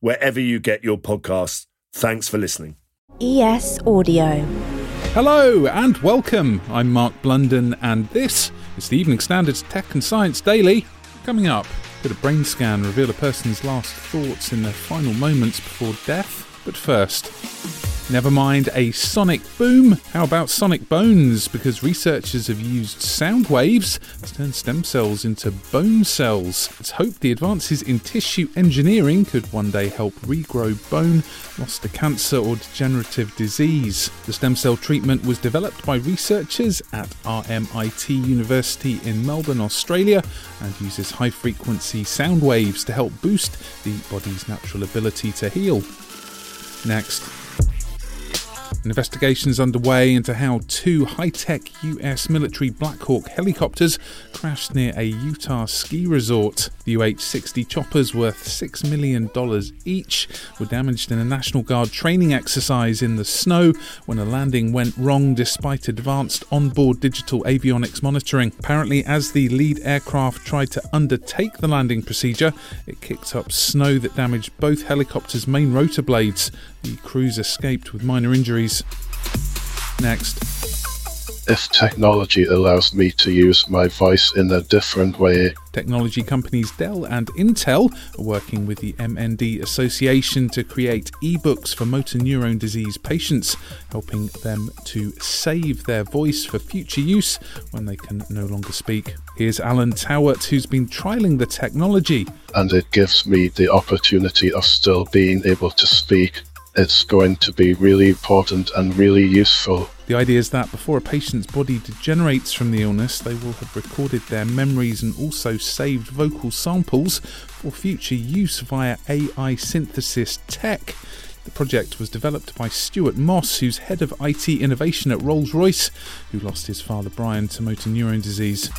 wherever you get your podcasts. Thanks for listening. ES Audio. Hello and welcome. I'm Mark Blunden, and this is the Evening Standards Tech and Science Daily. Coming up, could a brain scan reveal a person's last thoughts in their final moments before death? But first, never mind a sonic boom. How about sonic bones? Because researchers have used sound waves to turn stem cells into bone cells. It's hoped the advances in tissue engineering could one day help regrow bone lost to cancer or degenerative disease. The stem cell treatment was developed by researchers at RMIT University in Melbourne, Australia, and uses high frequency sound waves to help boost the body's natural ability to heal. Next. Investigations underway into how two high tech US military Black Hawk helicopters crashed near a Utah ski resort. The UH 60 choppers, worth $6 million each, were damaged in a National Guard training exercise in the snow when a landing went wrong despite advanced onboard digital avionics monitoring. Apparently, as the lead aircraft tried to undertake the landing procedure, it kicked up snow that damaged both helicopters' main rotor blades. The crews escaped with minor injuries. Next. if technology allows me to use my voice in a different way, Technology companies Dell and Intel are working with the MND Association to create ebooks for motor neurone disease patients, helping them to save their voice for future use when they can no longer speak. Here's Alan Towert, who's been trialing the technology. and it gives me the opportunity of still being able to speak, it's going to be really important and really useful. The idea is that before a patient's body degenerates from the illness, they will have recorded their memories and also saved vocal samples for future use via AI synthesis tech. The project was developed by Stuart Moss, who's head of IT innovation at Rolls Royce, who lost his father Brian to motor neurone disease.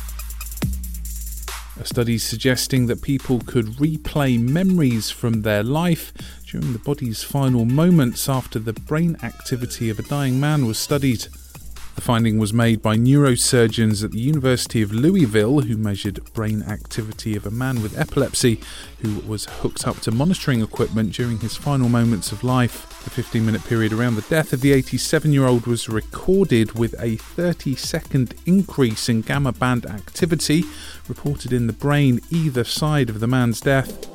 A study suggesting that people could replay memories from their life during the body's final moments after the brain activity of a dying man was studied. The finding was made by neurosurgeons at the University of Louisville who measured brain activity of a man with epilepsy who was hooked up to monitoring equipment during his final moments of life. The 15 minute period around the death of the 87 year old was recorded with a 30 second increase in gamma band activity reported in the brain either side of the man's death.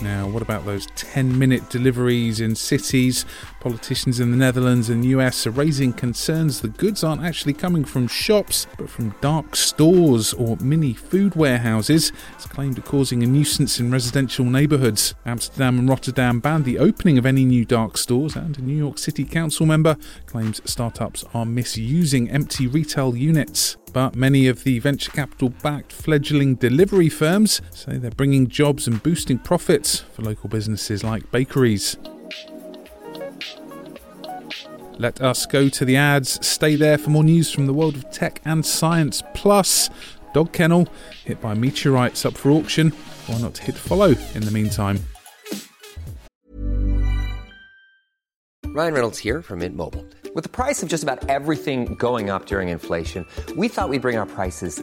Now, what about those 10 minute deliveries in cities? Politicians in the Netherlands and US are raising concerns the goods aren't actually coming from shops, but from dark stores or mini food warehouses. It's claimed of causing a nuisance in residential neighbourhoods. Amsterdam and Rotterdam banned the opening of any new dark stores, and a New York City Council member claims startups are misusing empty retail units. But many of the venture capital backed fledgling delivery firms say they're bringing jobs and boosting profits for local businesses like bakeries. Let us go to the ads. Stay there for more news from the world of tech and science. Plus, Dog Kennel hit by meteorites up for auction. Why not hit follow in the meantime? Ryan Reynolds here from Mint Mobile. With the price of just about everything going up during inflation, we thought we'd bring our prices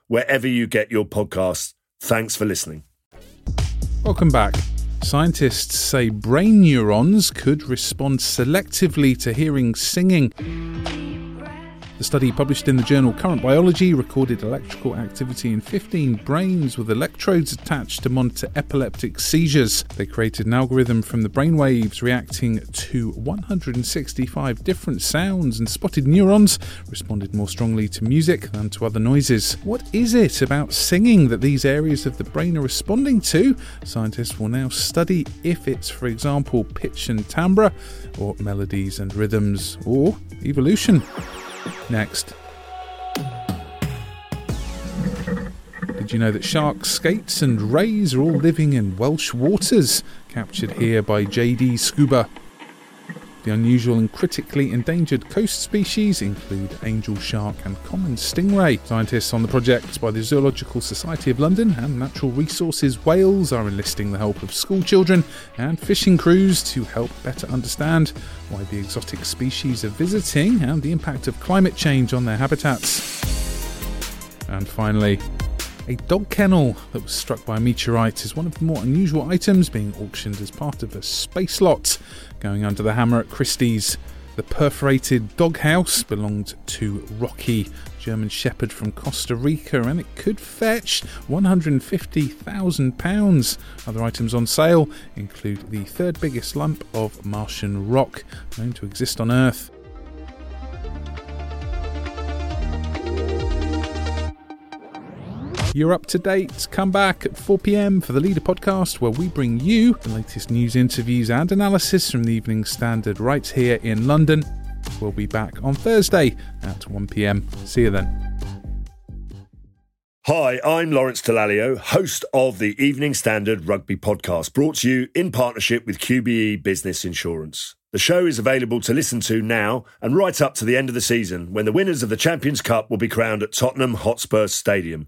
wherever you get your podcasts. Thanks for listening. Welcome back. Scientists say brain neurons could respond selectively to hearing singing. The study published in the journal Current Biology recorded electrical activity in 15 brains with electrodes attached to monitor epileptic seizures. They created an algorithm from the brainwaves reacting to 165 different sounds and spotted neurons responded more strongly to music than to other noises. What is it about singing that these areas of the brain are responding to? Scientists will now study if it's, for example, pitch and timbre, or melodies and rhythms, or evolution. Next. Did you know that sharks, skates, and rays are all living in Welsh waters? Captured here by JD Scuba. The unusual and critically endangered coast species include angel shark and common stingray. Scientists on the project by the Zoological Society of London and Natural Resources Wales are enlisting the help of school children and fishing crews to help better understand why the exotic species are visiting and the impact of climate change on their habitats. And finally, a dog kennel that was struck by a meteorite is one of the more unusual items being auctioned as part of a space lot going under the hammer at Christie's. The perforated doghouse belonged to Rocky, German Shepherd from Costa Rica, and it could fetch £150,000. Other items on sale include the third biggest lump of Martian rock known to exist on Earth. You're up to date. Come back at 4 pm for the Leader podcast, where we bring you the latest news, interviews, and analysis from the Evening Standard right here in London. We'll be back on Thursday at 1 pm. See you then. Hi, I'm Lawrence Dallaglio, host of the Evening Standard Rugby Podcast, brought to you in partnership with QBE Business Insurance. The show is available to listen to now and right up to the end of the season when the winners of the Champions Cup will be crowned at Tottenham Hotspur Stadium